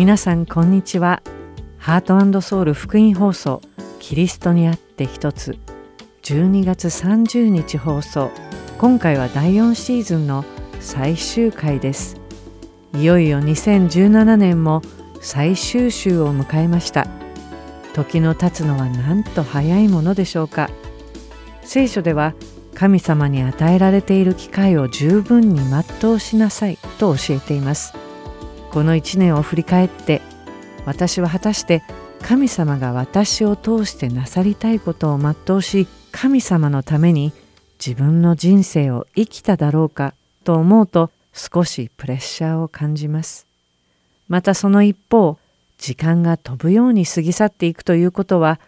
皆さんこんにちは。ハートソウル福音放送キリストにあって一つ。12月30日放送。今回は第4シーズンの最終回です。いよいよ2017年も最終週を迎えました。時の経つのはなんと早いものでしょうか。聖書では神様に与えられている機会を十分に全うしなさいと教えています。この一年を振り返って私は果たして神様が私を通してなさりたいことを全うし神様のために自分の人生を生きただろうかと思うと少しプレッシャーを感じます。またその一方時間が飛ぶように過ぎ去っていくということは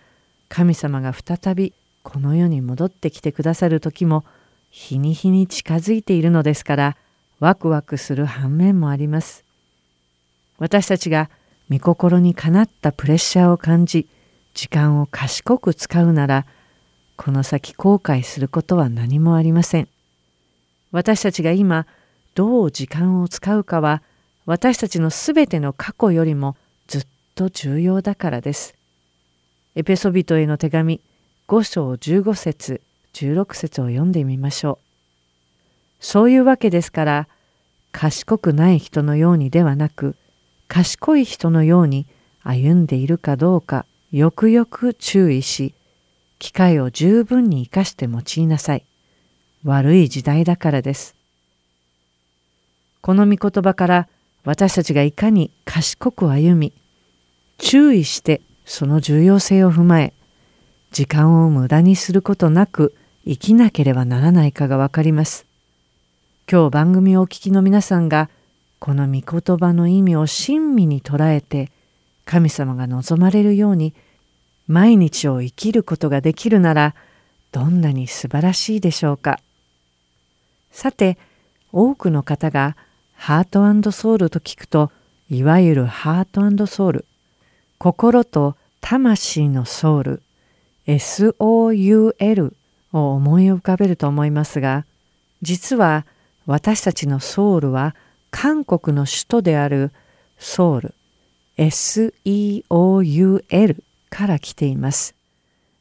神様が再びこの世に戻ってきてくださる時も日に日に近づいているのですからワクワクする反面もあります。私たちが御心にかなったプレッシャーを感じ時間を賢く使うならこの先後悔することは何もありません。私たちが今どう時間を使うかは私たちのすべての過去よりもずっと重要だからです。エペソビトへの手紙5章15節16節を読んでみましょう。そういうわけですから賢くない人のようにではなく賢い人のように歩んでいるかどうかよくよく注意し機会を十分に生かして用いなさい。悪い時代だからです。この御言葉から私たちがいかに賢く歩み注意してその重要性を踏まえ時間を無駄にすることなく生きなければならないかがわかります。今日番組をお聞きの皆さんがこの御言葉の意味を親身に捉えて神様が望まれるように毎日を生きることができるならどんなに素晴らしいでしょうか。さて多くの方がハートソウルと聞くといわゆるハートソウル心と魂のソウル SOUL を思い浮かべると思いますが実は私たちのソウルは韓国の首都であるソウル SEOUL から来ています。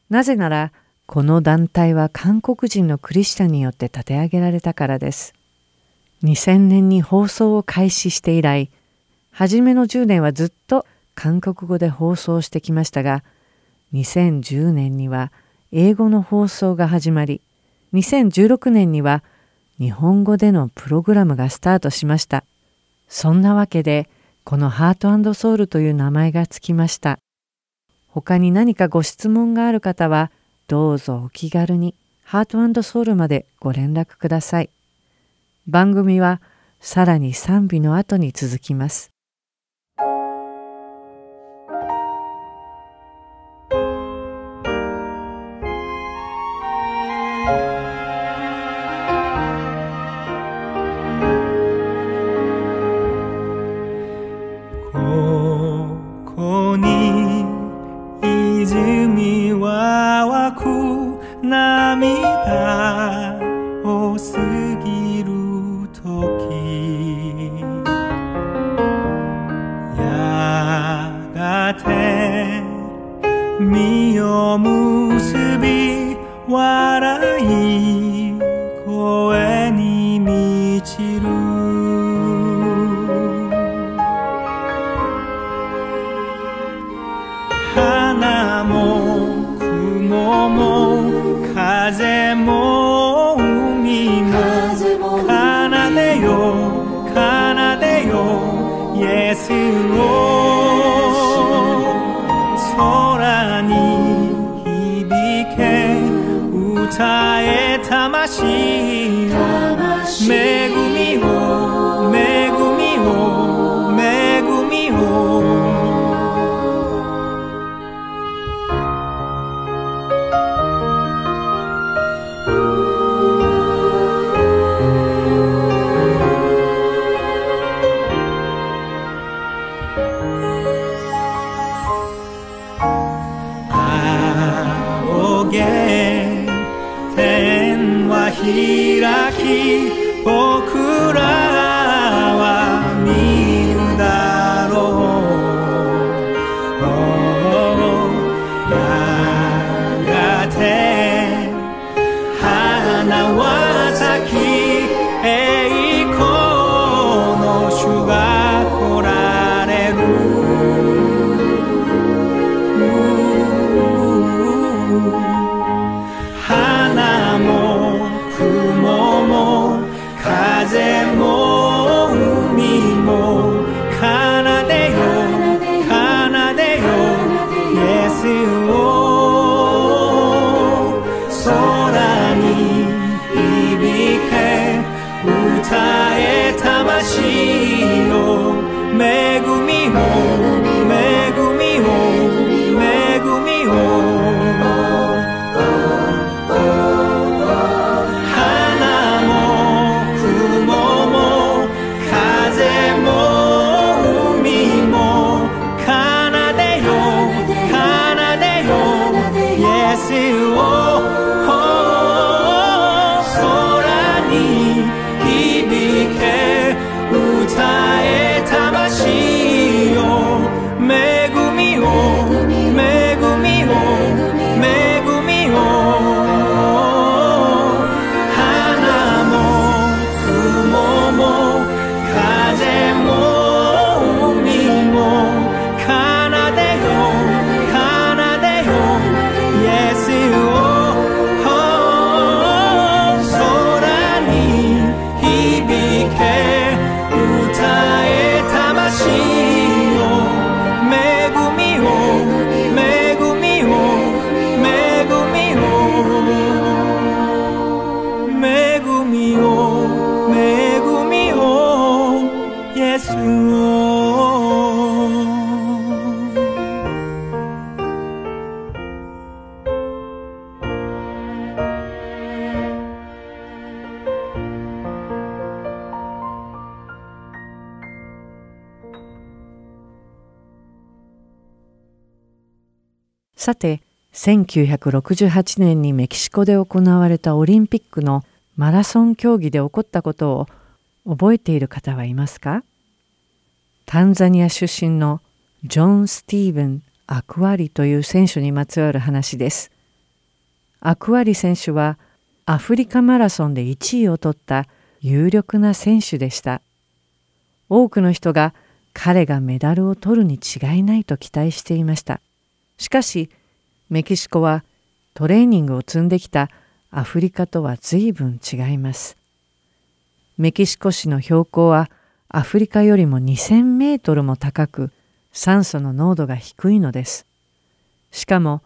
なぜならこの団体は韓国人のクリスチャンによって立て上げられたからです。2000年に放送を開始して以来初めの10年はずっと韓国語で放送してきましたが2010年には英語の放送が始まり2016年には日本語でのプログラムがスタートしました。そんなわけで、このハートソウルという名前がつきました。他に何かご質問がある方は、どうぞお気軽にハートソウルまでご連絡ください。番組はさらに賛美の後に続きます。さて1968年にメキシコで行われたオリンピックのマラソン競技で起こったことを覚えている方はいますか？タンザニア出身のジョン・スティーブン・アクアリという選手にまつわる話です。アクアリ選手はアフリカマラソンで1位を取った有力な選手でした。多くの人が彼がメダルを取るに違いないと期待していました。しかしメキシコはトレーニングを積んできたアフリカとは随分違います。メキシコ市の標高はアフリカよりも2000メートルも高く酸素の濃度が低いのです。しかも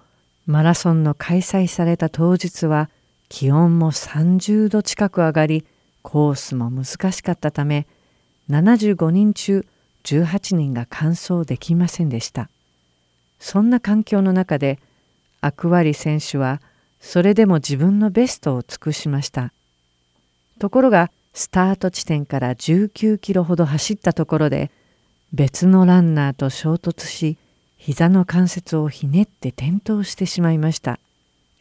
マラソンの開催された当日は気温も30度近く上がりコースも難しかったため75人中18人が完走できませんでした。そんな環境の中でアクワリ選手はそれでも自分のベストを尽くしました。ところがスタート地点から19キロほど走ったところで別のランナーと衝突し膝の関節をひねって転倒してしまいました。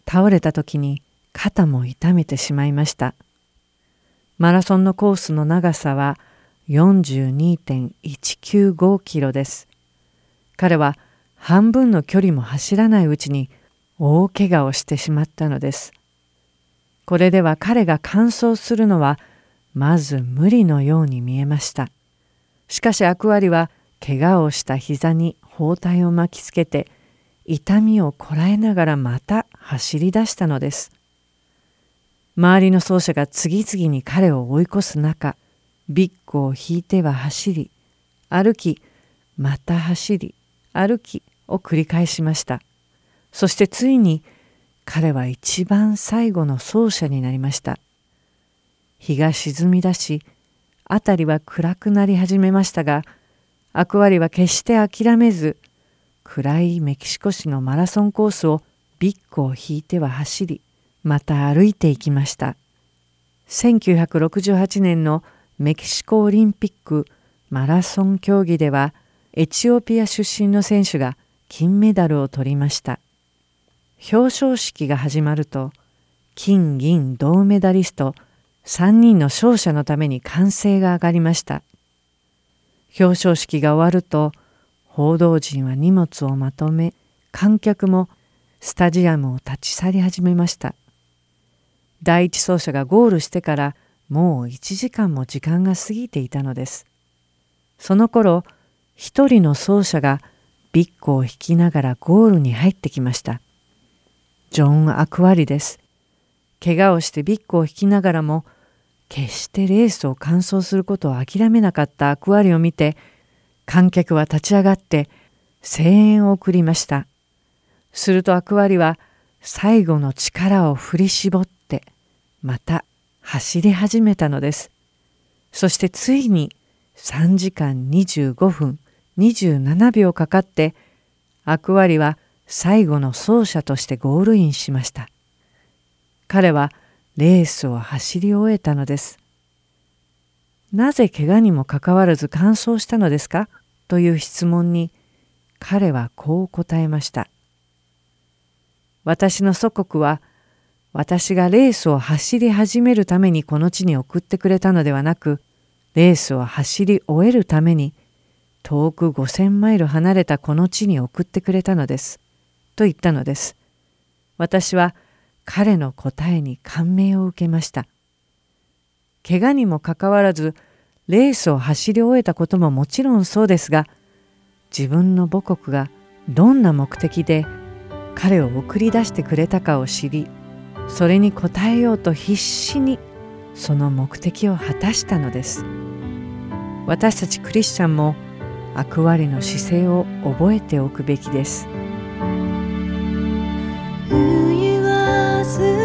倒れた時に肩も痛めてしまいました。マラソンのコースの長さは42.195キロです。彼は半分の距離も走らないうちに大怪我をしてしまったのです。これでは彼が完走するのはまず無理のように見えました。しかしアクアリは怪我をした膝に包帯を巻きつけて痛みをこらえながらまた走り出したのです。周りの走者が次々に彼を追い越す中ビッグを引いては走り歩きまた走り歩きを繰り返しました。そしてついに彼は一番最後の走者になりました。日が沈み出し辺りは暗くなり始めましたがアクアリは決して諦めず暗いメキシコ市のマラソンコースをビッグを引いては走りまた歩いていきました。1968年のメキシコオリンピックマラソン競技ではエチオピア出身の選手が金メダルを取りました。表彰式が始まると金銀銅メダリスト3人の勝者のために歓声が上がりました。表彰式が終わると報道陣は荷物をまとめ観客もスタジアムを立ち去り始めました。第一走者がゴールしてからもう1時間も時間が過ぎていたのです。その頃一人の走者がビッグを引きながらゴールに入ってきました。ジョン・アクワリです。怪我をしてビッグを引きながらも決してレースを完走することを諦めなかったアクアリを見て観客は立ち上がって声援を送りました。するとアクアリは最後の力を振り絞ってまた走り始めたのです。そしてついに3時間25分27秒かかってアクアリは最後の走者としてゴールインしました。彼はレースを走り終えたのです。なぜ怪我にもかかわらず完走したのですか？という質問に彼はこう答えました。私の祖国は私がレースを走り始めるためにこの地に送ってくれたのではなくレースを走り終えるために遠く5,000マイル離れたこの地に送ってくれたのです。と言ったのです。私は彼の答えに感銘を受けました。怪我にもかかわらずレースを走り終えたことももちろんそうですが自分の母国がどんな目的で彼を送り出してくれたかを知りそれに応えようと必死にその目的を果たしたのです私たちクリスチャンも悪割の姿勢を覚えておくべきです。季節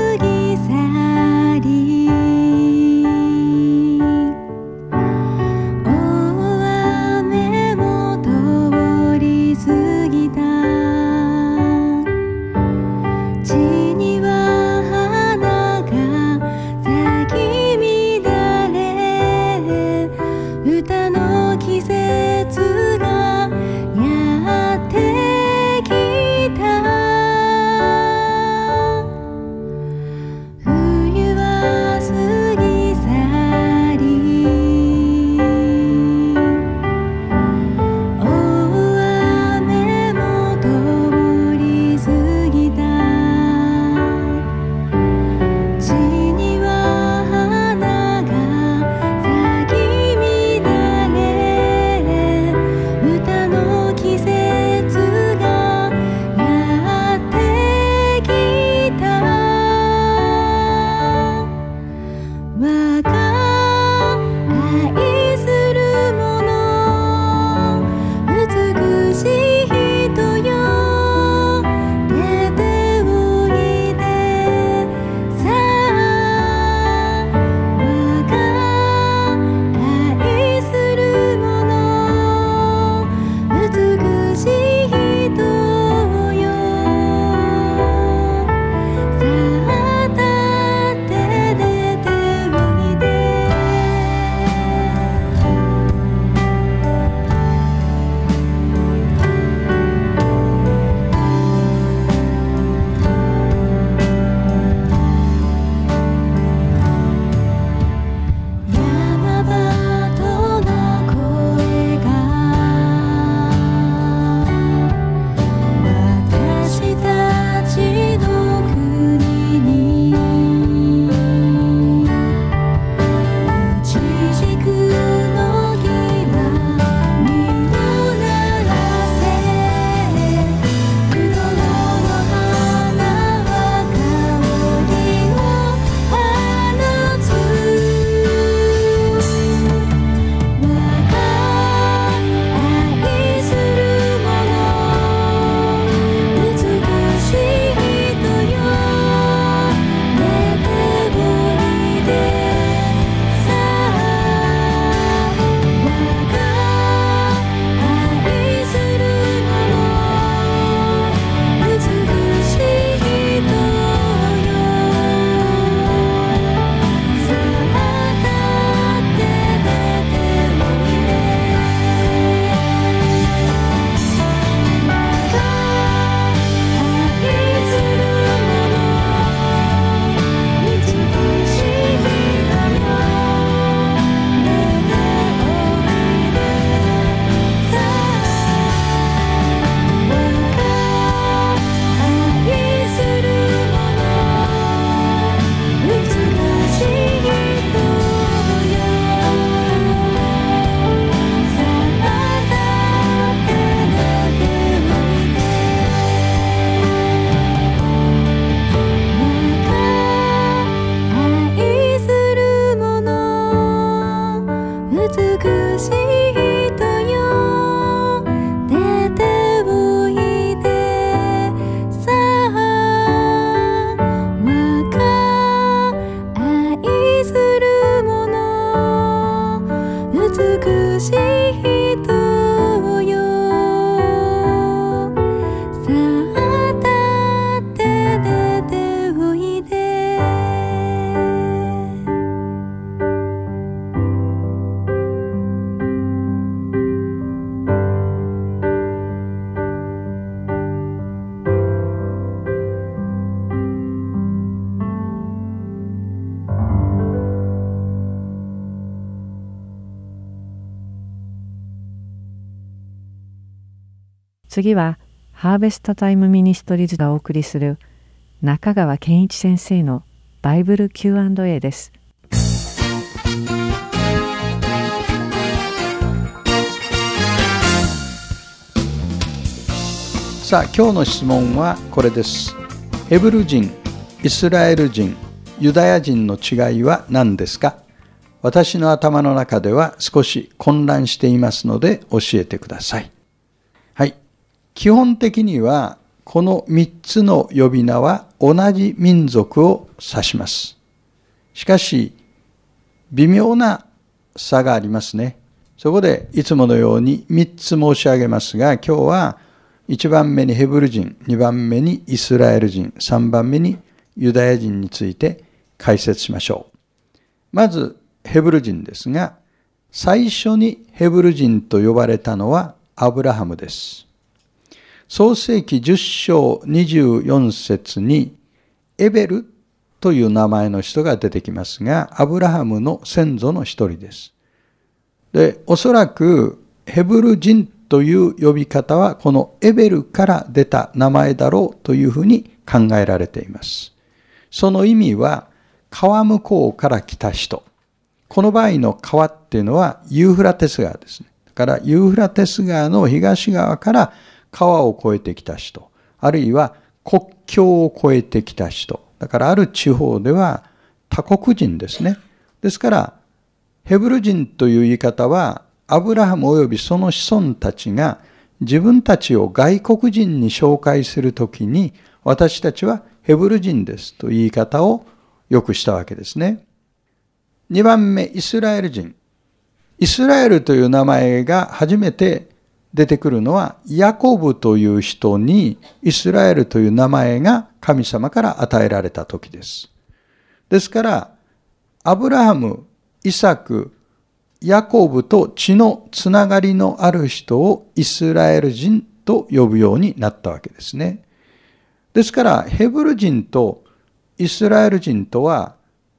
次はハーベストタイムミニストリーズがお送りする中川健一先生のバイブル Q&A です。さあ今日の質問はこれです。ヘブル人、イスラエル人、ユダヤ人の違いは何ですか？私の頭の中では少し混乱していますので教えてください。基本的にはこの3つの呼び名は同じ民族を指します。しかし、微妙な差がありますね。そこでいつものように3つ申し上げますが、今日は1番目にヘブル人、2番目にイスラエル人、3番目にユダヤ人について解説しましょう。まず、ヘブル人ですが、最初にヘブル人と呼ばれたのはアブラハムです。創世記10章24節にエベルという名前の人が出てきますが、アブラハムの先祖の一人です。で、おそらくヘブル人という呼び方はこのエベルから出た名前だろうというふうに考えられています。その意味は川向こうから来た人。この場合の川っていうのはユーフラテス川ですね。だからユーフラテス川の東側から川を越えてきた人、あるいは国境を越えてきた人。だからある地方では他国人ですね。ですから、ヘブル人という言い方は、アブラハム及びその子孫たちが自分たちを外国人に紹介するときに、私たちはヘブル人ですという言い方をよくしたわけですね。2番目、イスラエル人。イスラエルという名前が初めて出てくるのは、ヤコブという人にイスラエルという名前が神様から与えられた時です。ですから、アブラハム、イサク、ヤコブと血のつながりのある人をイスラエル人と呼ぶようになったわけですね。ですから、ヘブル人とイスラエル人とは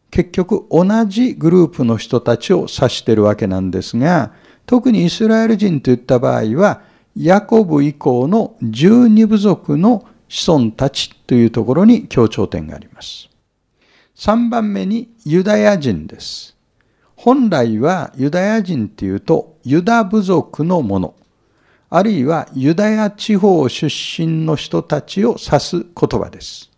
結局同じグループの人たちを指しているわけなんですが、特にイスラエル人といった場合は、ヤコブ以降の十二部族の子孫たちというところに強調点があります。3番目にユダヤ人です。本来はユダヤ人っていうとユダ部族のもの、あるいはユダヤ地方出身の人たちを指す言葉です。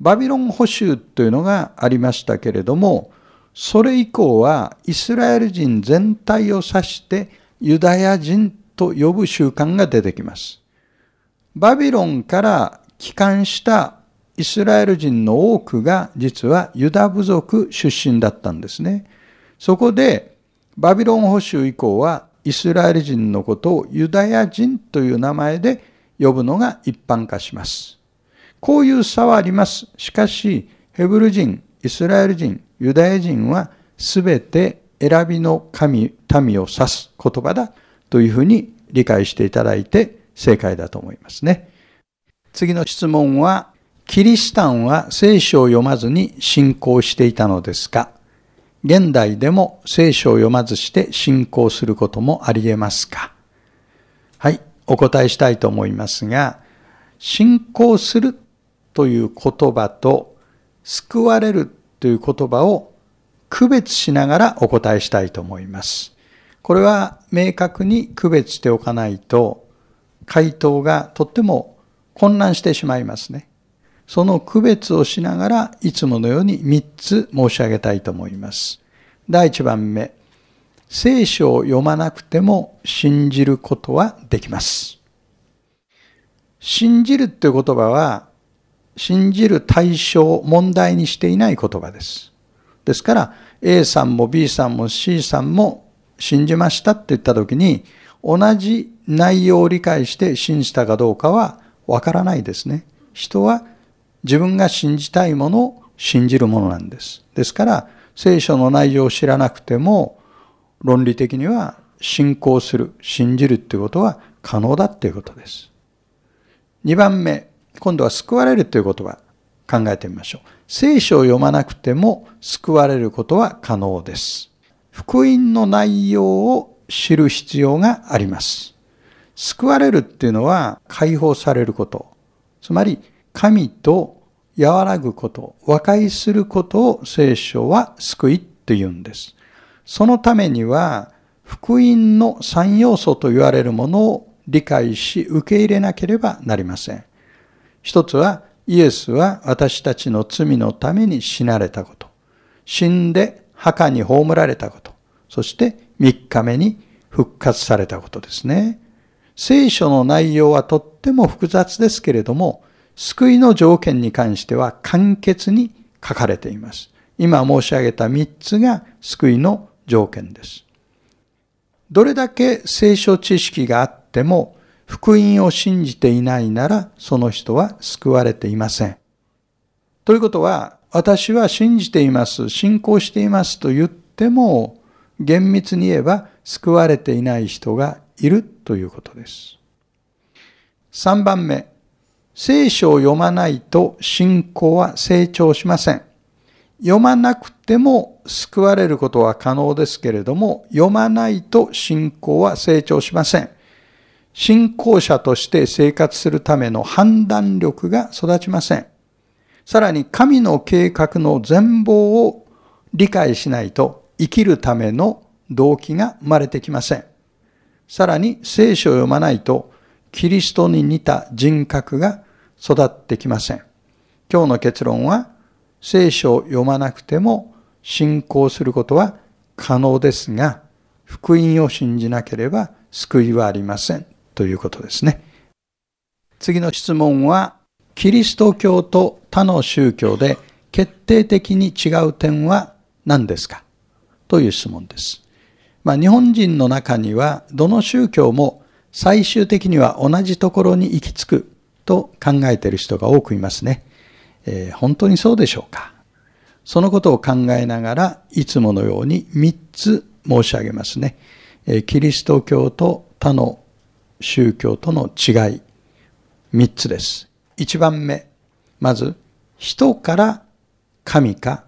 バビロン捕囚というのがありましたけれども、それ以降はイスラエル人全体を指してユダヤ人と呼ぶ習慣が出てきます。バビロンから帰還したイスラエル人の多くが実はユダ部族出身だったんですね。そこでバビロン捕囚以降はイスラエル人のことをユダヤ人という名前で呼ぶのが一般化します。こういう差はあります。しかし、ヘブル人、イスラエル人、ユダヤ人は全て選びの神、民を指す言葉だというふうに理解していただいて正解だと思いますね。次の質問は、キリシタンは聖書を読まずに信仰していたのですか？現代でも聖書を読まずして信仰することもあり得ますか？はい、お答えしたいと思いますが、信仰するという言葉と救われるという言葉を区別しながらお答えしたいと思います。これは明確に区別しておかないと回答がとっても混乱してしまいますね。その区別をしながらいつものように3つ申し上げたいと思います。第1番目、聖書を読まなくても信じることはできます。信じるという言葉は信じる対象問題にしていない言葉です。ですから、A さんも B さんも C さんも信じましたって言った時に、同じ内容を理解して信じたかどうかはわからないですね。人は自分が信じたいものを信じるものなんです。ですから、聖書の内容を知らなくても、論理的には信仰する、信じるっていうことは可能だっていうことです。2番目、今度は救われるということは考えてみましょう。聖書を読まなくても救われることは可能です。福音の内容を知る必要があります。救われるっていうのは解放されること。つまり、神と和らぐこと、和解することを聖書は救いって言うんです。そのためには、福音の三要素と言われるものを理解し受け入れなければなりません。一つは、イエスは私たちの罪のために死なれたこと。死んで墓に葬られたこと。そして三日目に復活されたことですね。聖書の内容はとっても複雑ですけれども、救いの条件に関しては簡潔に書かれています。今申し上げた三つが救いの条件です。どれだけ聖書知識があっても、福音を信じていないなら、その人は救われていません。ということは、私は信じています、信仰していますと言っても、厳密に言えば救われていない人がいるということです。3番目、聖書を読まないと信仰は成長しません。読まなくても救われることは可能ですけれども、読まないと信仰は成長しません。信仰者として生活するための判断力が育ちません。さらに神の計画の全貌を理解しないと生きるための動機が生まれてきません。さらに聖書を読まないとキリストに似た人格が育ってきません。今日の結論は聖書を読まなくても信仰することは可能ですが、福音を信じなければ救いはありませんということですね。次の質問は、キリスト教と他の宗教で決定的に違う点は何ですか？という質問です。まあ、日本人の中にはどの宗教も最終的には同じところに行き着くと考えている人が多くいますね。えー、本当にそうでしょうか？そのことを考えながらいつものように3つ申し上げますね。え、キリスト教と他の宗教との違い3つです。1番目。まず、人から神か、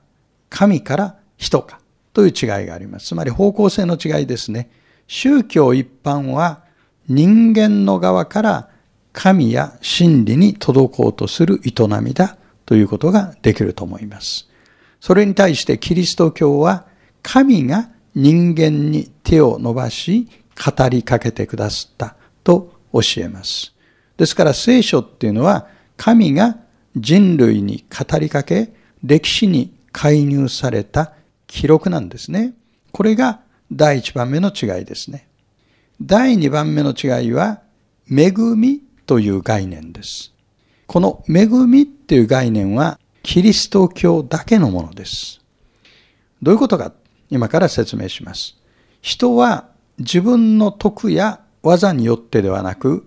神から人かという違いがあります。つまり方向性の違いですね。宗教一般は人間の側から神や真理に届こうとする営みだということができると思います。それに対してキリスト教は神が人間に手を伸ばし語りかけてくださったと教えます。ですから聖書っていうのは神が人類に語りかけ歴史に介入された記録なんですね。これが第一番目の違いですね。第二番目の違いは恵みという概念です。この恵みっていう概念はキリスト教だけのものです。どういうことか今から説明します。人は自分の徳や技によってではなく、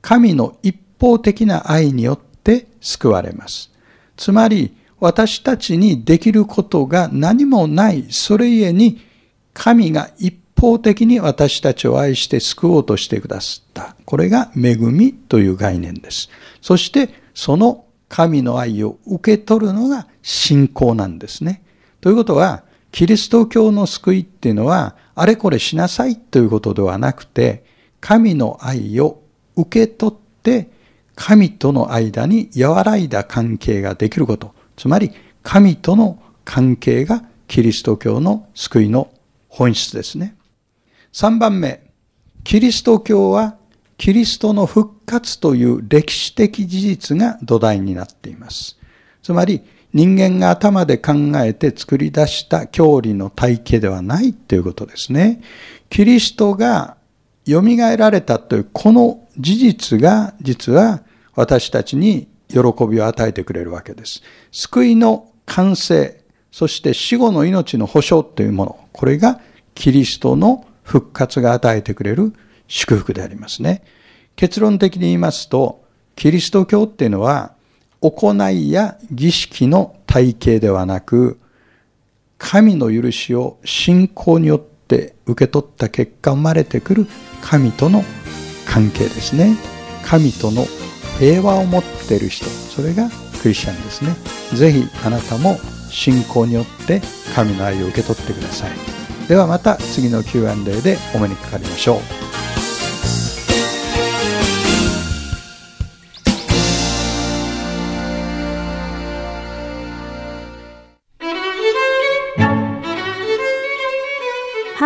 神の一方的な愛によって救われます。つまり、私たちにできることが何もない、それゆえに、神が一方的に私たちを愛して救おうとしてくださった。これが恵みという概念です。そして、その神の愛を受け取るのが信仰なんですね。ということは、キリスト教の救いっていうのは、あれこれしなさいということではなくて、神の愛を受け取って、神との間に和らいだ関係ができること。つまり、神との関係がキリスト教の救いの本質ですね。3番目、キリスト教はキリストの復活という歴史的事実が土台になっています。つまり、人間が頭で考えて作り出した教理の体系ではないということですね。キリストが蘇られたというこの事実が実は私たちに喜びを与えてくれるわけです。救いの完成、そして死後の命の保証というもの、これがキリストの復活が与えてくれる祝福でありますね。結論的に言いますと、キリスト教っていうのは、行いや儀式の体系ではなく、神の許しを信仰によって受け取った結果生まれてくる神との関係ですね。神との平和を持っている人、それがクリスチャンですね。ぜひあなたも信仰によって神の愛を受け取ってください。ではまた次の Q&A でお目にかかりましょう。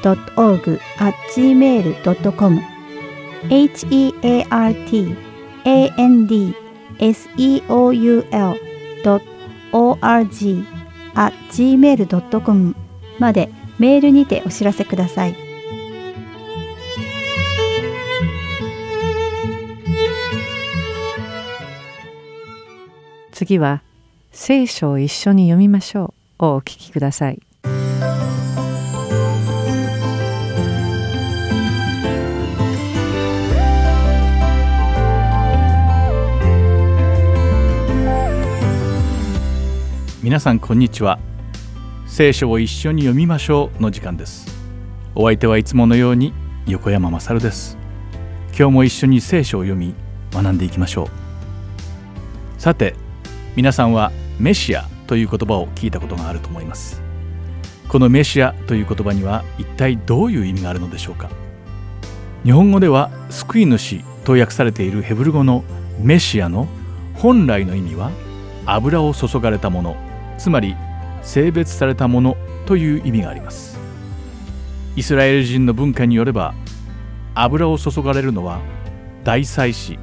heart.and.org.gmail.com heartandseoul.org.gmail.com までメールにてお知らせください。次は聖書を一緒に読みましょうをお聞きください。皆さんこんにちは。聖書を一緒に読みましょうの時間です。お相手はいつものように横山まです。今日も一緒に聖書を読み学んでいきましょう。さて皆さんはメシアという言葉を聞いたことがあると思います。このメシアという言葉には一体どういう意味があるのでしょうか。日本語では救い主と訳されているヘブル語のメシアの本来の意味は油を注がれたもの。つまり性別されたものという意味があります。イスラエル人の文化によれば油を注がれるのは大祭司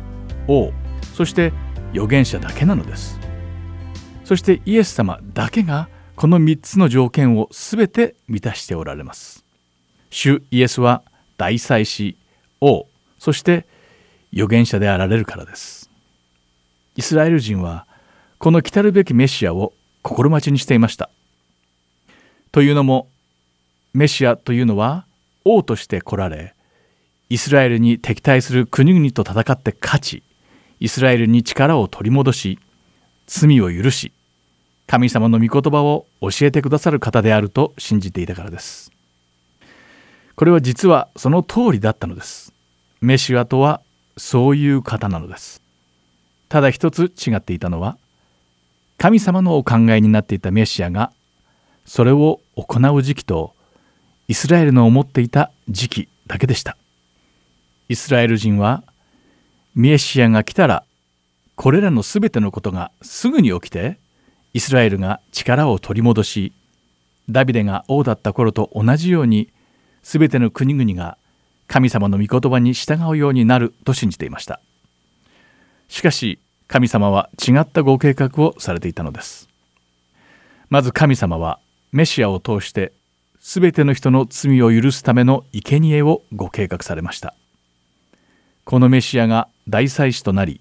王そして預言者だけなのです。そしてイエス様だけがこの3つの条件を全て満たしておられます。主イエスは大祭司王そして預言者であられるからです。イスラエル人はこの来たるべきメシアを心待ちにしていました。というのもメシアというのは王として来られイスラエルに敵対する国々と戦って勝ちイスラエルに力を取り戻し罪を許し神様の御言葉を教えてくださる方であると信じていたからです。これは実はその通りだったのです。メシアとはそういう方なのです。ただ一つ違っていたのは神様のお考えになっていたメシアがそれを行う時期とイスラエルの思っていた時期だけでした。イスラエル人はメシアが来たらこれらのすべてのことがすぐに起きてイスラエルが力を取り戻しダビデが王だった頃と同じようにすべての国々が神様の御言葉に従うようになると信じていました。しかし神様は違ったご計画をされていたのです。まず神様はメシアを通して全ての人の罪を許すための生贄をご計画されました。このメシアが大祭司となり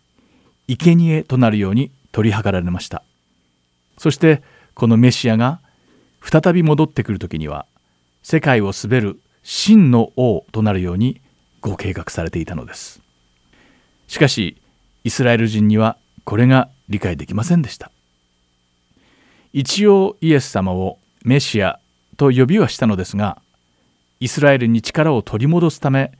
生贄となるように取り計られました。そしてこのメシアが再び戻ってくる時には世界を滑る真の王となるようにご計画されていたのです。しかしイスラエル人にはこれが理解できませんでした。一応イエス様をメシアと呼びはしたのですがイスラエルに力を取り戻すため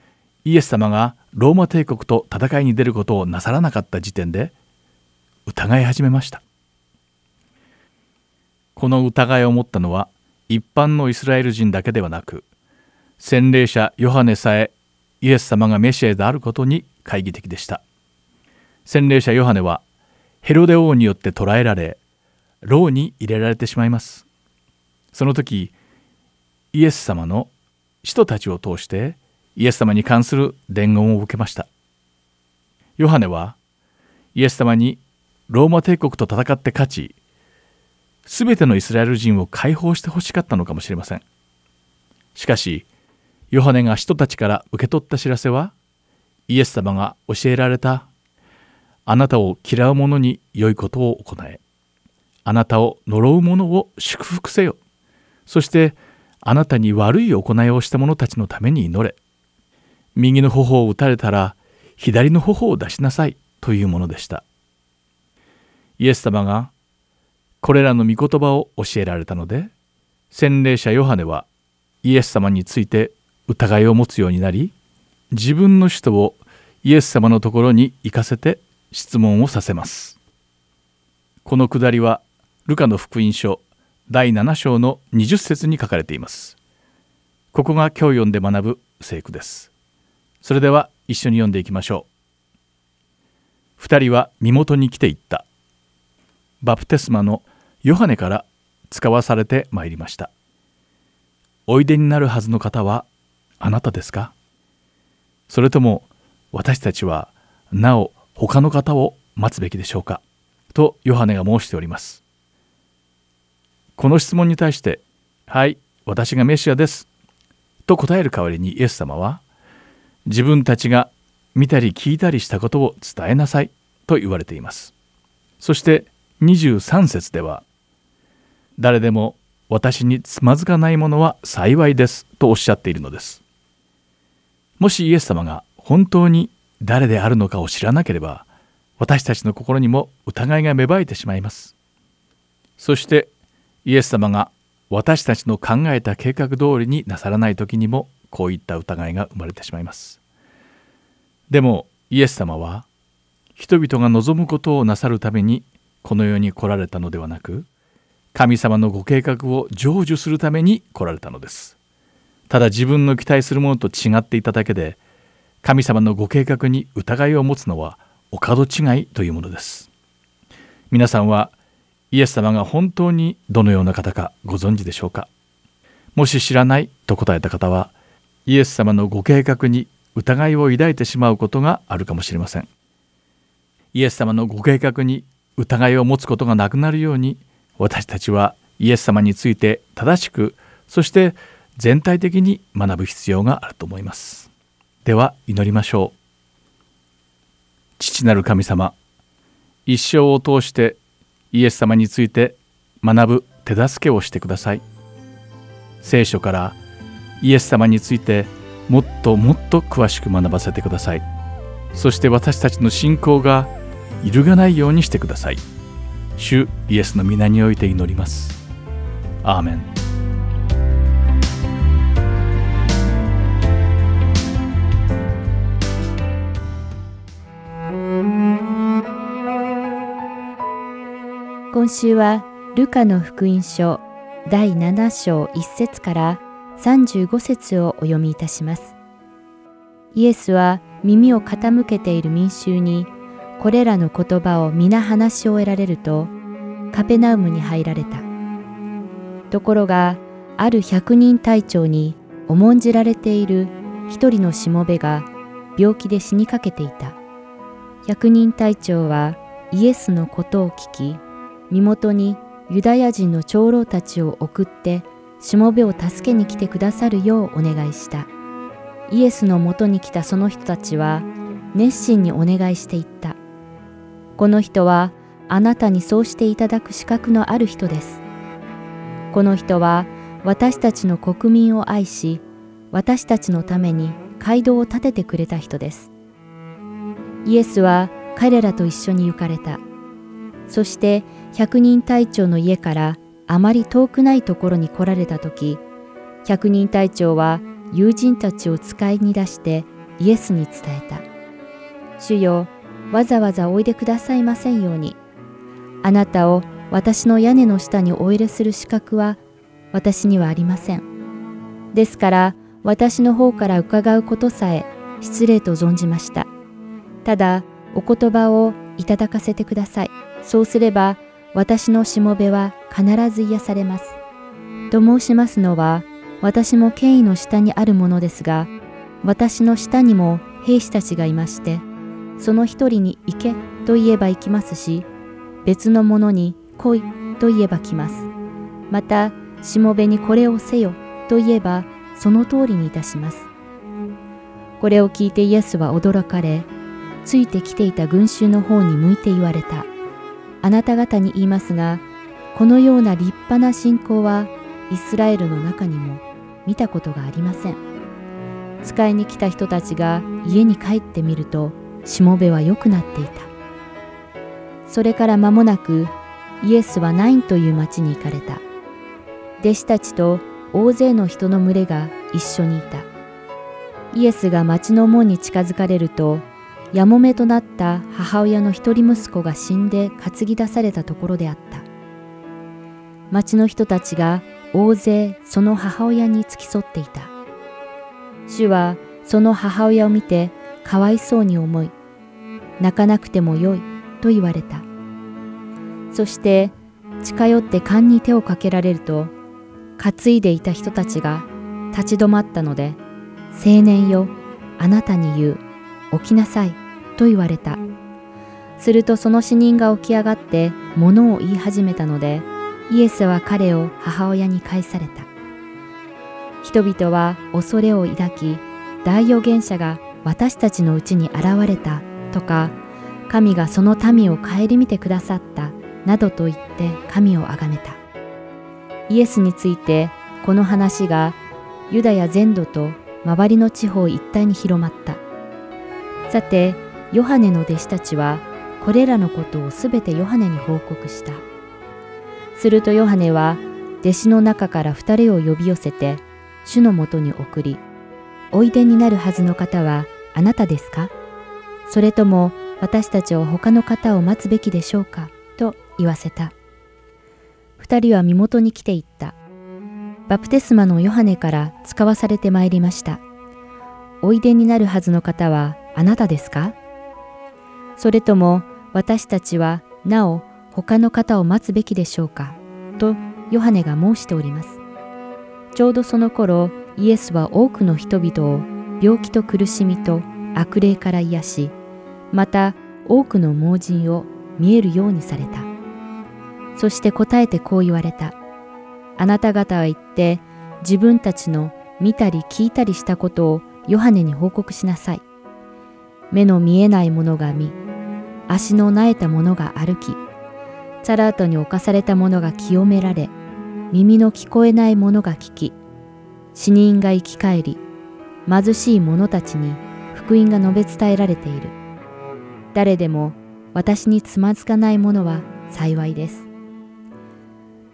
イエス様がローマ帝国と戦いに出ることをなさらなかった時点で疑い始めました。この疑いを持ったのは一般のイスラエル人だけではなく洗礼者ヨハネさえイエス様がメシアであることに懐疑的でした。洗礼者ヨハネはヘロデ王によって捕らえられ牢に入れられてしまいます。その時イエス様の使徒たちを通してイエス様に関する伝言を受けました。ヨハネはイエス様にローマ帝国と戦って勝ち全てのイスラエル人を解放してほしかったのかもしれません。しかしヨハネが使徒たちから受け取った知らせはイエス様が教えられたあなたを嫌う者に良いことを行え。あなたを呪う者を祝福せよ。そしてあなたに悪い行いをした者たちのために祈れ。右の頬を打たれたら左の頬を出しなさいというものでした。イエス様がこれらの御言葉を教えられたので、洗礼者ヨハネはイエス様について疑いを持つようになり自分の使徒をイエス様のところに行かせて質問をさせます。このくだりはルカの福音書第7章の20節に書かれています。ここが今日読んで学ぶ聖句です。それでは一緒に読んでいきましょう。二人は身元に来ていった。バプテスマのヨハネから使わされてまいりました。おいでになるはずの方はあなたですか？それとも私たちはなお他の方を待つべきでしょうか？とヨハネが申しております。この質問に対して「はい私がメシアです」と答える代わりにイエス様は自分たちが見たり聞いたりしたことを伝えなさい。と言われています。そして23節では「誰でも私につまずかないものは幸いです」とおっしゃっているのです。もしイエス様が本当に誰であるのかを知らなければ私たちの心にも疑いが芽生えてしまいます。そしてイエス様が私たちの考えた計画通りになさらない時にもこういった疑いが生まれてしまいます。でもイエス様は人々が望むことをなさるためにこの世に来られたのではなく神様のご計画を成就するために来られたのです。ただ自分の期待するものと違っていただけで神様のご計画に疑いを持つのはお門違いというものです。皆さんはイエス様が本当にどのような方かご存知でしょうか？もし知らないと答えた方はイエス様のご計画に疑いを抱いてしまうことがあるかもしれません。イエス様のご計画に疑いを持つことがなくなるように私たちはイエス様について正しくそして全体的に学ぶ必要があると思います。では祈りましょう。父なる神様一生を通してイエス様について学ぶ手助けをしてください。聖書からイエス様についてもっともっと詳しく学ばせてください。そして私たちの信仰が揺るがないようにしてください。主イエスの皆において祈ります。アーメン。今週はルカの福音書第7章1節から35節をお読みいたします。イエスは耳を傾けている民衆にこれらの言葉を皆話し終えられるとカペナウムに入られた。ところがある百人隊長に重んじられている一人のしもべが病気で死にかけていた。百人隊長はイエスのことを聞き、身元にユダヤ人の長老たちを送ってしもべを助けに来てくださるようお願いした。イエスのもとに来たその人たちは熱心にお願いしていった。この人はあなたにそうしていただく資格のある人です。この人は私たちの国民を愛し、私たちのために街道を立ててくれた人です。イエスは彼らと一緒に行かれた。そして百人隊長の家からあまり遠くないところに来られた時百人隊長は友人たちを使いに出してイエスに伝えた「主よわざわざおいでくださいませんように。あなたを私の屋根の下にお入れする資格は私にはありません。ですから私の方から伺うことさえ失礼と存じました。ただお言葉をいただかせてください。そうすれば私のしもべは必ず癒されます。と申しますのは、私も権威の下にあるものですが、私の下にも兵士たちがいまして、その一人に行けと言えば行きますし、別の者に来いと言えば来ます。また、しもべにこれをせよと言えば、その通りにいたします。これを聞いてイエスは驚かれ、ついてきていた群衆の方に向いて言われた。あなた方に言いますが、このような立派な信仰はイスラエルの中にも見たことがありません。使いに来た人たちが家に帰ってみると、しもべは良くなっていた。それから間もなく、イエスはナインという町に行かれた。弟子たちと大勢の人の群れが一緒にいた。イエスが町の門に近づかれると、やもめとなった母親の一人息子が死んで担ぎ出されたところであった。町の人たちが大勢その母親に付き添っていた。主はその母親を見てかわいそうに思い、泣かなくてもよいと言われた。そして近寄って勘に手をかけられると、担いでいた人たちが立ち止まったので、青年よ、あなたに言う、起きなさい、と言われた。するとその死人が起き上がって物を言い始めたので、イエスは彼を母親に返された。人々は恐れを抱き、大預言者が私たちのうちに現れたとか、神がその民を顧みてくださったなどと言って神をあがめた。イエスについてこの話がユダヤ全土と周りの地方一帯に広まった。さて、ヨハネの弟子たちは、これらのことをすべてヨハネに報告した。するとヨハネは、弟子の中から二人を呼び寄せて、主のもとに送り、おいでになるはずの方はあなたですか？それとも私たちは他の方を待つべきでしょうか？と言わせた。二人は身元に来ていった。バプテスマのヨハネから使わされてまいりました。おいでになるはずの方はあなたですか？それとも私たちはなお他の方を待つべきでしょうか？とヨハネが申しております。ちょうどその頃イエスは多くの人々を病気と苦しみと悪霊から癒し、また多くの盲人を見えるようにされた。そして答えてこう言われた。あなた方は言って自分たちの見たり聞いたりしたことをヨハネに報告しなさい。目の見えない者が見、足のなえた者が歩き、チャラートに侵された者が清められ、耳の聞こえない者が聞き、死人が生き返り、貧しい者たちに福音が述べ伝えられている。誰でも私につまずかない者は幸いです。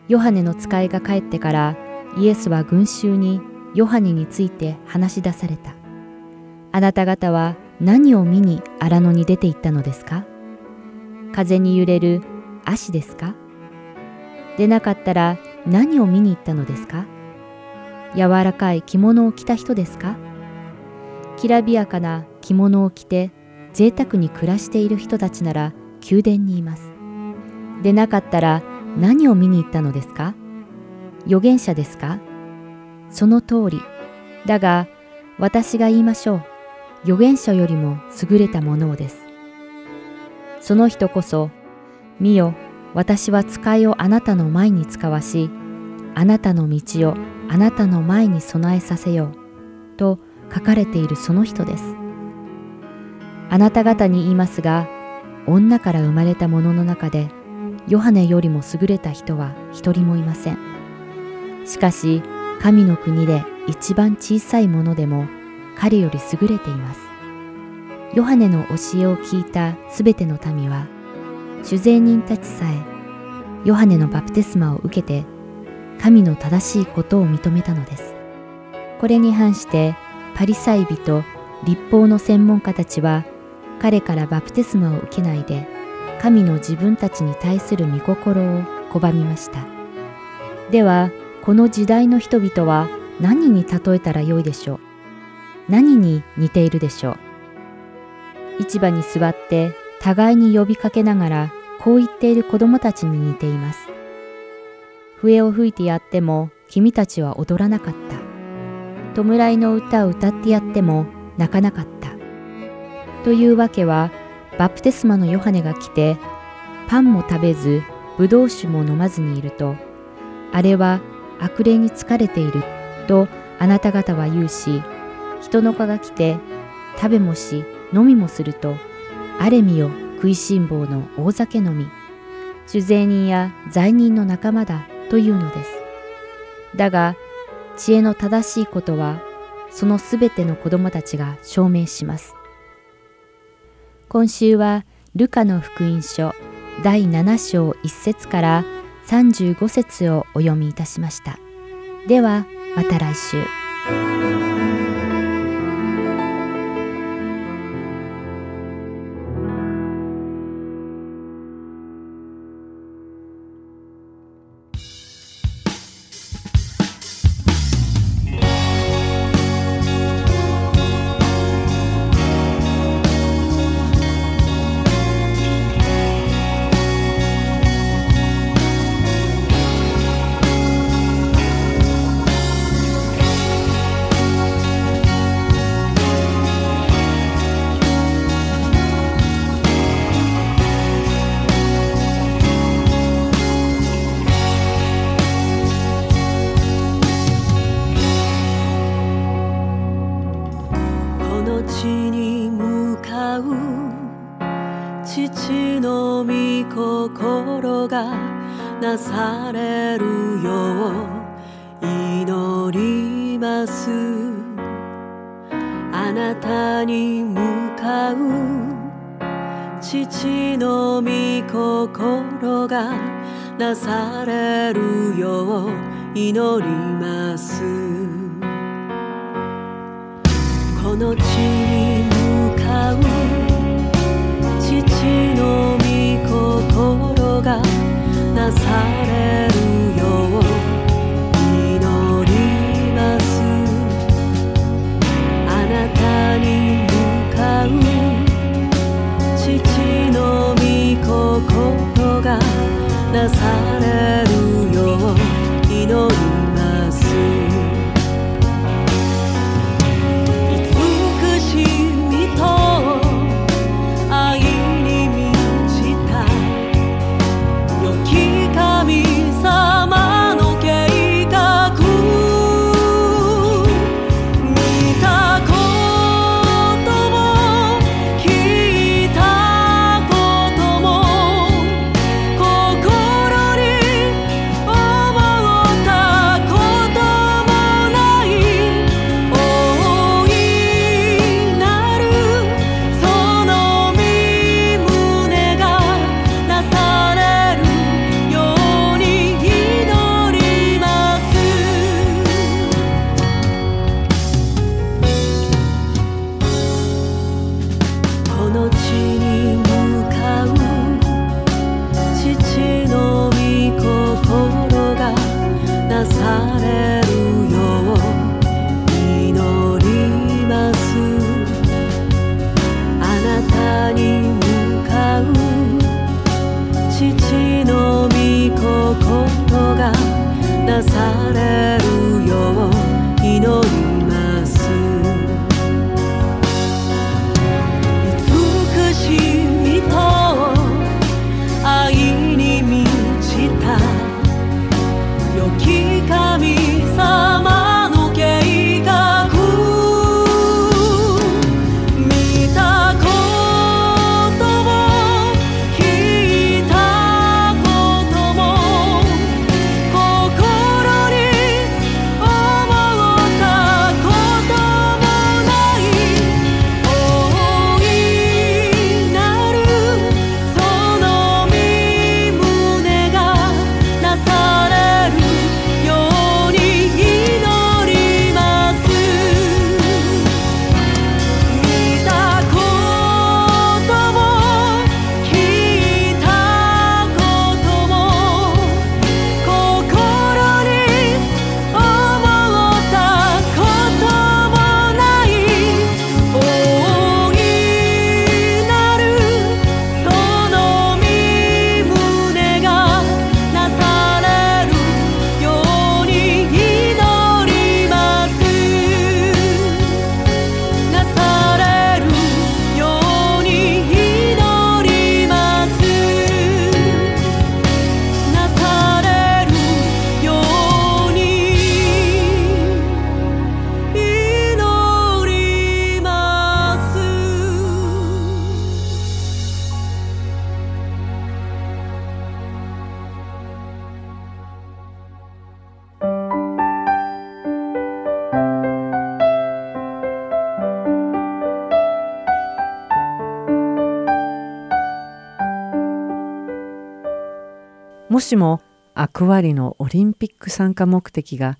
ヨハネの使いが帰ってからイエスは群衆にヨハネについて話し出された。あなた方は何を見に荒野に出て行ったのですか？風に揺れる足ですか？でなかったら何を見に行ったのですか？柔らかい着物を着た人ですか？きらびやかな着物を着て贅沢に暮らしている人たちなら宮殿にいます。でなかったら何を見に行ったのですか？預言者ですか？その通り。だが、私が言いましょう。預言者よりも優れたものをです。その人こそ、見よ、私は使いをあなたの前に使わし、あなたの道をあなたの前に備えさせよう。と書かれているその人です。あなた方に言いますが、女から生まれた者の中で、ヨハネよりも優れた人は一人もいません。しかし、神の国で一番小さいものでも彼より優れています。ヨハネの教えを聞いたすべての民は、主税人たちさえ、ヨハネのバプテスマを受けて、神の正しいことを認めたのです。これに反して、パリサイ人、立法の専門家たちは、彼からバプテスマを受けないで、神の自分たちに対する御心を拒みました。では、この時代の人々は何に例えたらよいでしょう？何に似ているでしょう？市場に座って互いに呼びかけながらこう言っている子供たちに似ています。笛を吹いてやっても君たちは踊らなかった。弔いの歌を歌ってやっても泣かなかった。というわけはバプテスマのヨハネが来て、パンも食べず、ブドウ酒も飲まずにいると、あれは悪霊に疲れているとあなた方は言うし、人の子が来て、食べもし、飲みもすると、あれみよ食いしん坊の大酒飲み、酒税人や罪人の仲間だというのです。だが、知恵の正しいことは、そのすべての子供たちが証明します。今週はルカの福音書第7章1節から35節をお読みいたしました。ではまた来週。祈りしもアクアリのオリンピック参加目的が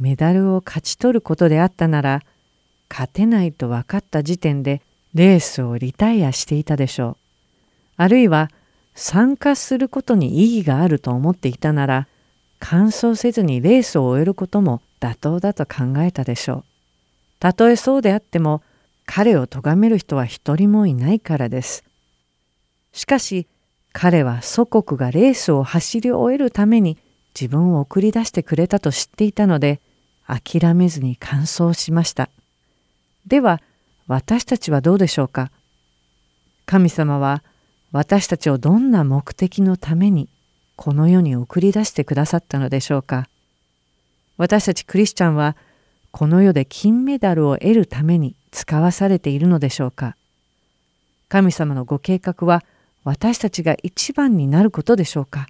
メダルを勝ち取ることであったなら勝てないと分かった時点でレースをリタイアしていたでしょう。あるいは参加することに意義があると思っていたなら完走せずにレースを終えることも妥当だと考えたでしょう。たとえそうであっても彼を咎める人は一人もいないからです。しかし彼は祖国がレースを走り終えるために自分を送り出してくれたと知っていたので諦めずに完走しました。では私たちはどうでしょうか？神様は私たちをどんな目的のためにこの世に送り出してくださったのでしょうか？私たちクリスチャンはこの世で金メダルを得るために使わされているのでしょうか？神様のご計画は私たちが一番になることでしょうか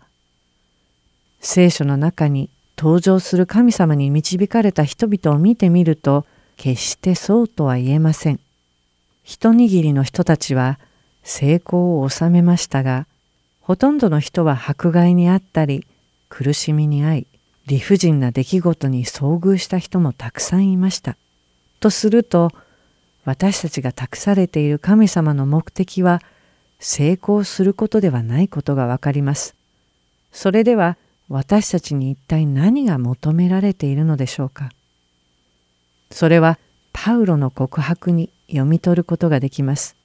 聖書の中に登場する神様に導かれた人々を見てみると決してそうとは言えません。一握りの人たちは成功を収めましたがほとんどの人は迫害にあったり苦しみに遭い理不尽な出来事に遭遇した人もたくさんいました。とすると私たちが託されている神様の目的は成功することではないことがわかります。それでは私たちに一体何が求められているのでしょうか？それはパウロの告白に読み取ることができます。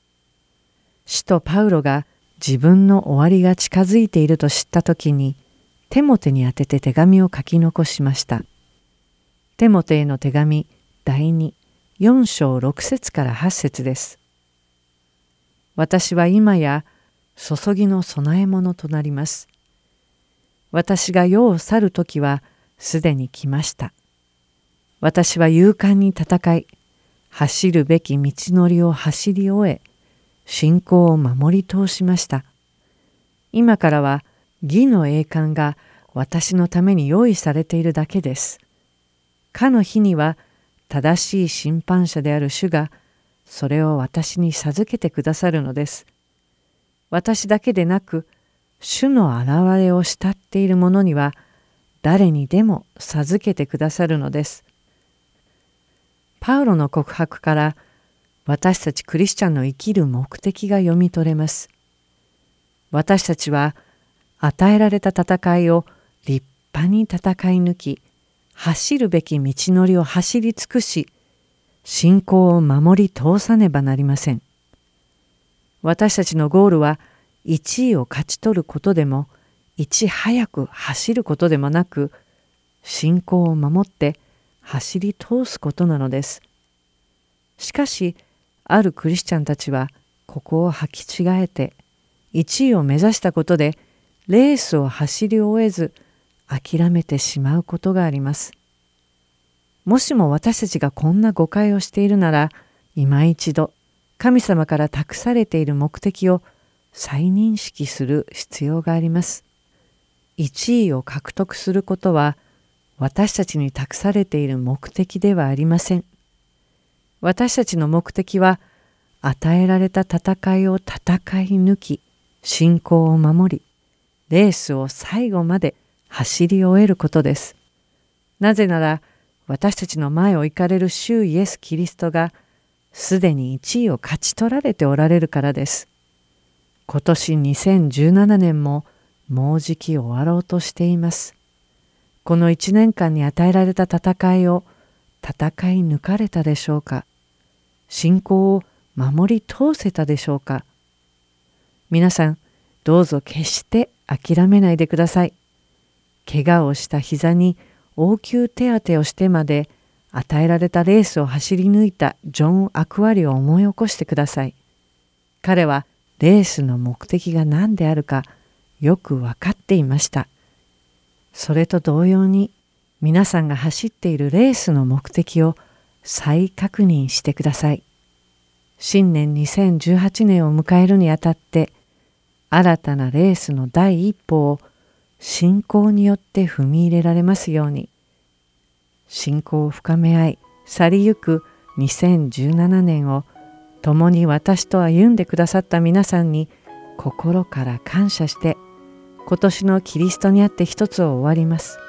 使徒パウロが自分の終わりが近づいていると知った時にテモテに宛てて手紙を書き残しました。テモテへの手紙第24章6節から8節です。私は今や注ぎの供え物となります。私が世を去る時はすでに来ました。私は勇敢に戦い、走るべき道のりを走り終え、信仰を守り通しました。今からは義の栄冠が私のために用意されているだけです。かの日には正しい審判者である主がそれを私に授けてくださるのです。私だけでなく主の現れを慕っている者には誰にでも授けてくださるのです。パウロの告白から私たちクリスチャンの生きる目的が読み取れます。私たちは与えられた戦いを立派に戦い抜き、走るべき道のりを走り尽くし、信仰を守り通さねばなりません。私たちのゴールは1位を勝ち取ることでも、いち早く走ることでもなく、信仰を守って走り通すことなのです。しかし、あるクリスチャンたちはここを履き違えて1位を目指したことでレースを走り終えず諦めてしまうことがあります。もしも私たちがこんな誤解をしているなら今一度神様から託されている目的を再認識する必要があります。1位を獲得することは私たちに託されている目的ではありません。私たちの目的は与えられた戦いを戦い抜き信仰を守りレースを最後まで走り終えることです。なぜなら私たちの前を行かれる主イエス・キリストがすでに1位を勝ち取られておられるからです。今年2017年ももうじき終わろうとしています。この1年間に与えられた戦いを戦い抜かれたでしょうか？信仰を守り通せたでしょうか？皆さんどうぞ決して諦めないでください。怪我をした膝に応急手当をしてまで与えられたレースを走り抜いたジョン・アクアリを思い起こしてください。彼はレースの目的が何であるかよく分かっていました。それと同様に皆さんが走っているレースの目的を再確認してください。新年2018年を迎えるにあたって新たなレースの第一歩を信仰によって踏み入れられますように信仰を深め合い去りゆく2017年を共に私と歩んでくださった皆さんに心から感謝して今年のキリストにあって一つを終わります。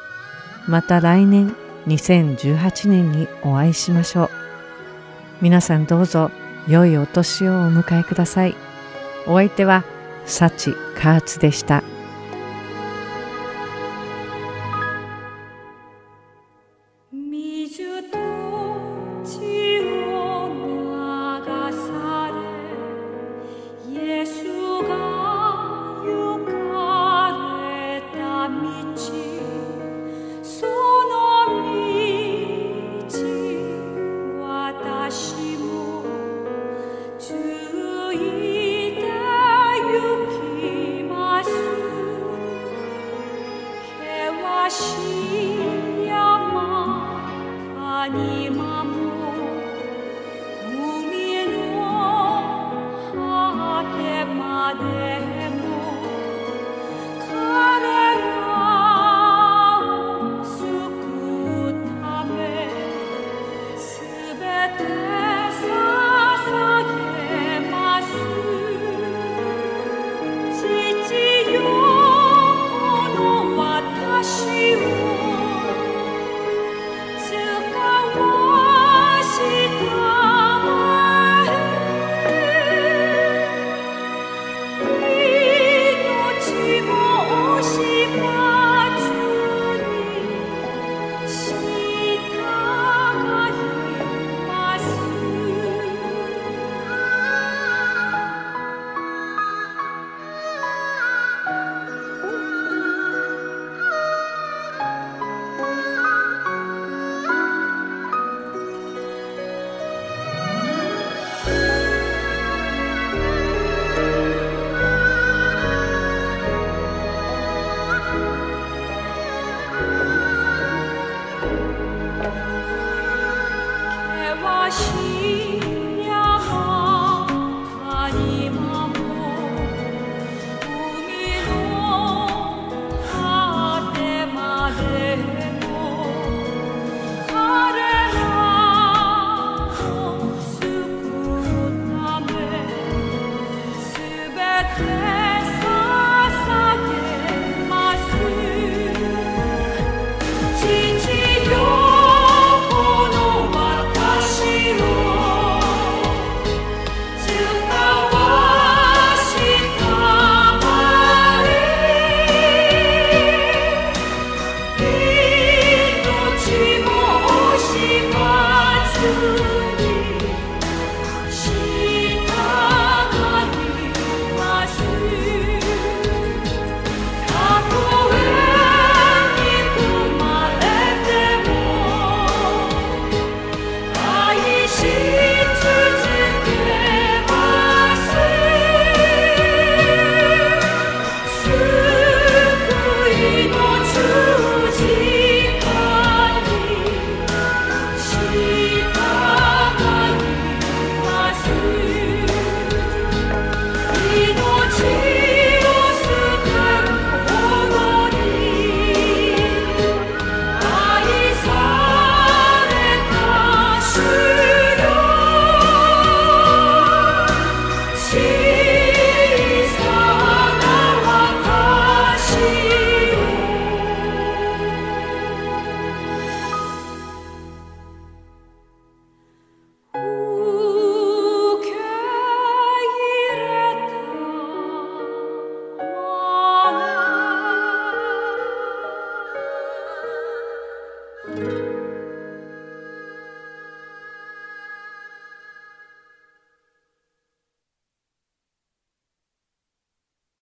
また来年2018年にお会いしましょう。皆さんどうぞ良いお年をお迎えください。お相手は幸カーツでした。baixinho.